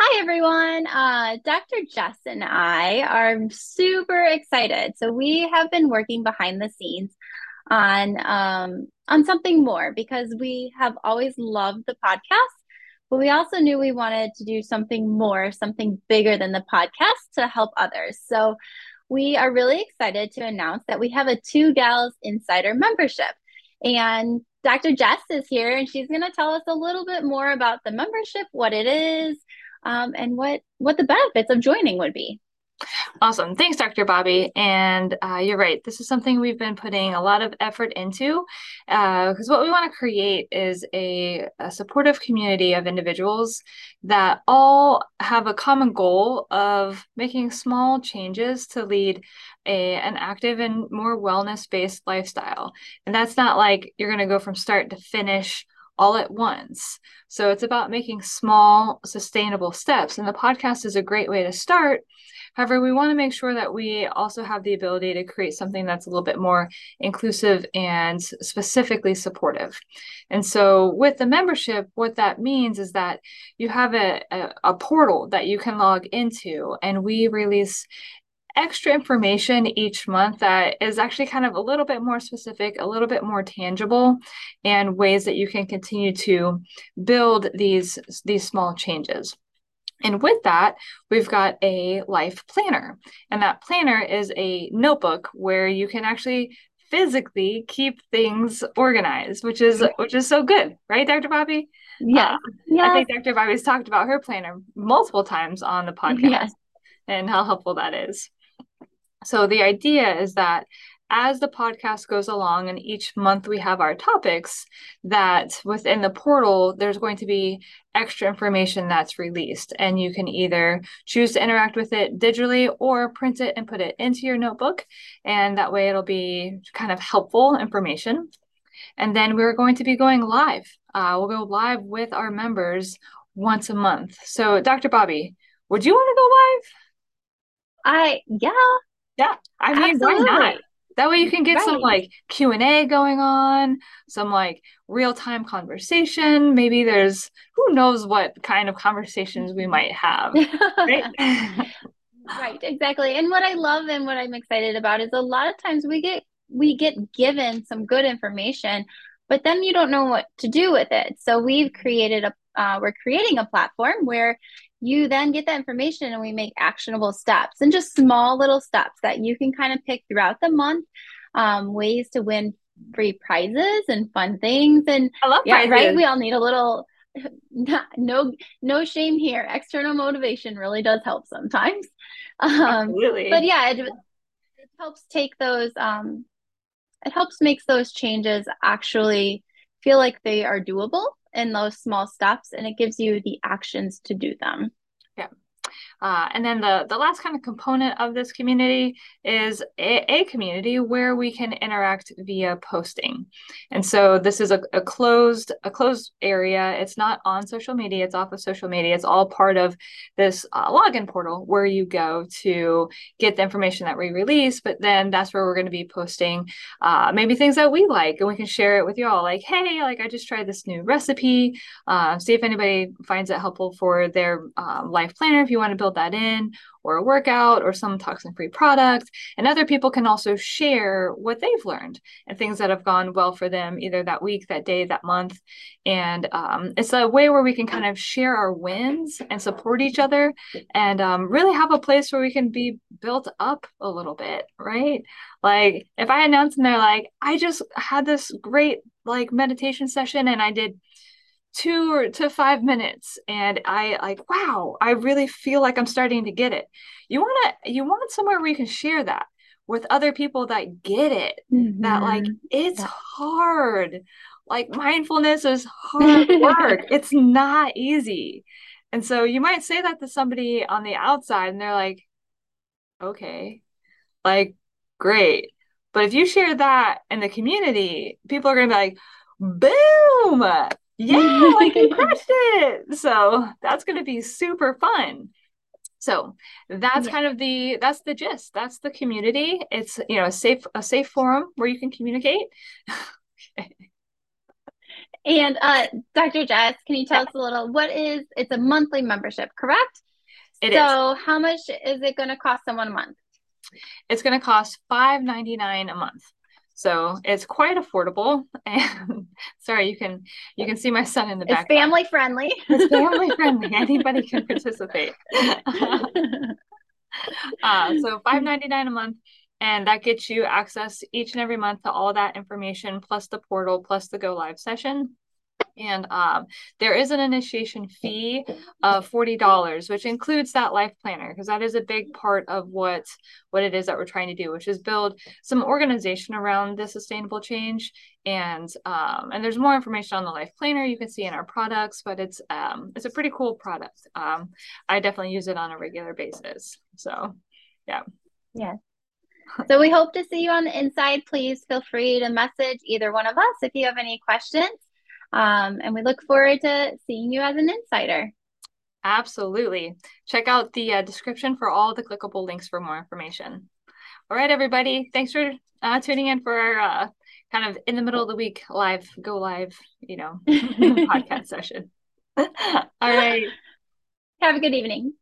Hi, everyone. Uh, Dr. Jess and I are super excited. So we have been working behind the scenes on um, on something more because we have always loved the podcast, but we also knew we wanted to do something more, something bigger than the podcast to help others. So we are really excited to announce that we have a Two Gals Insider membership. And Dr. Jess is here and she's going to tell us a little bit more about the membership, what it is, um, and what what the benefits of joining would be. Awesome. Thanks, Dr. Bobby. And uh, you're right. This is something we've been putting a lot of effort into because uh, what we want to create is a, a, supportive community of individuals that all have a common goal of making small changes to lead a, an active and more wellness based lifestyle. And that's not like you're going to go from start to finish all at once. So it's about making small, sustainable steps. And the podcast is a great way to start. However, we want to make sure that we also have the ability to create something that's a little bit more inclusive and specifically supportive. And so, with the membership, what that means is that you have a, a, a portal that you can log into, and we release extra information each month that is actually kind of a little bit more specific, a little bit more tangible, and ways that you can continue to build these, these small changes. And with that, we've got a life planner. And that planner is a notebook where you can actually physically keep things organized, which is which is so good, right, Dr. Bobby? Yeah. Uh, yes. I think Dr. Bobby's talked about her planner multiple times on the podcast yes. and how helpful that is. So the idea is that as the podcast goes along and each month we have our topics that within the portal there's going to be extra information that's released. And you can either choose to interact with it digitally or print it and put it into your notebook. And that way it'll be kind of helpful information. And then we're going to be going live. Uh, we'll go live with our members once a month. So dr bobby would you want to go live? I yeah yeah, I mean, Absolutely. why not? That way you can get right. some like Q&A going on, some like real-time conversation. Maybe there's who knows what kind of conversations we might have. Right? right, exactly. And what I love and what I'm excited about is a lot of times we get we get given some good information, but then you don't know what to do with it. So we've created a uh, we're creating a platform where you then get that information and we make actionable steps and just small little steps that you can kind of pick throughout the month um, ways to win free prizes and fun things. And I love yeah prizes. right we all need a little no no shame here. External motivation really does help sometimes. Um, Absolutely. but yeah it, it helps take those um it helps makes those changes actually feel like they are doable in those small steps and it gives you the actions to do them. Uh, and then the, the last kind of component of this community is a, a, community where we can interact via posting. And so this is a, a, closed a closed area. It's not on social media. It's off of social media. It's all part of this uh, login portal where you go to get the information that we release. But then that's where we're going to be posting uh, maybe things that we like, and we can share it with you all. Like, hey, like I just tried this new recipe. Uh, see if anybody finds it helpful for their uh, life planner. If you want to build that in or a workout or some toxin free product. And other people can also share what they've learned and things that have gone well for them either that week, that day, that month. And um, it's a way where we can kind of share our wins and support each other and um, really have a place where we can be built up a little bit, right? Like if I announce and they're like, I just had this great like meditation session and I did two or to five minutes and i like wow i really feel like i'm starting to get it. You want to you want somewhere where you can share that with other people that get it mm-hmm. that like mm-hmm. it's hard. Like mindfulness is hard. Work it's not easy. And so you might say that to somebody on the outside and they're like okay like great. But if you share that in the community people are going to be like boom yeah, like you crushed it. So that's going to be super fun. So that's yeah. kind of the that's the gist. That's the community. It's you know a safe a safe forum where you can communicate. okay. And uh, Dr. Jess, can you tell yeah. us a little? What is it's a monthly membership, correct? It so is. how much is it going to cost someone a month? It's going to cost five ninety nine a month. So it's quite affordable. And sorry, you can you can see my son in the back. It's family friendly. It's family friendly. Anybody can participate. uh, so five ninety nine a month, and that gets you access each and every month to all that information, plus the portal, plus the go live session. And um, there is an initiation fee of $40, which includes that life planner, because that is a big part of what, what it is that we're trying to do, which is build some organization around the sustainable change. And um, and there's more information on the life planner you can see in our products, but it's um, it's a pretty cool product. Um, I definitely use it on a regular basis. So yeah. Yeah. So we hope to see you on the inside. Please feel free to message either one of us if you have any questions. Um, and we look forward to seeing you as an insider. Absolutely. Check out the uh, description for all the clickable links for more information. All right, everybody. Thanks for uh, tuning in for our uh, kind of in the middle of the week live, go live, you know, podcast session. all right. Have a good evening.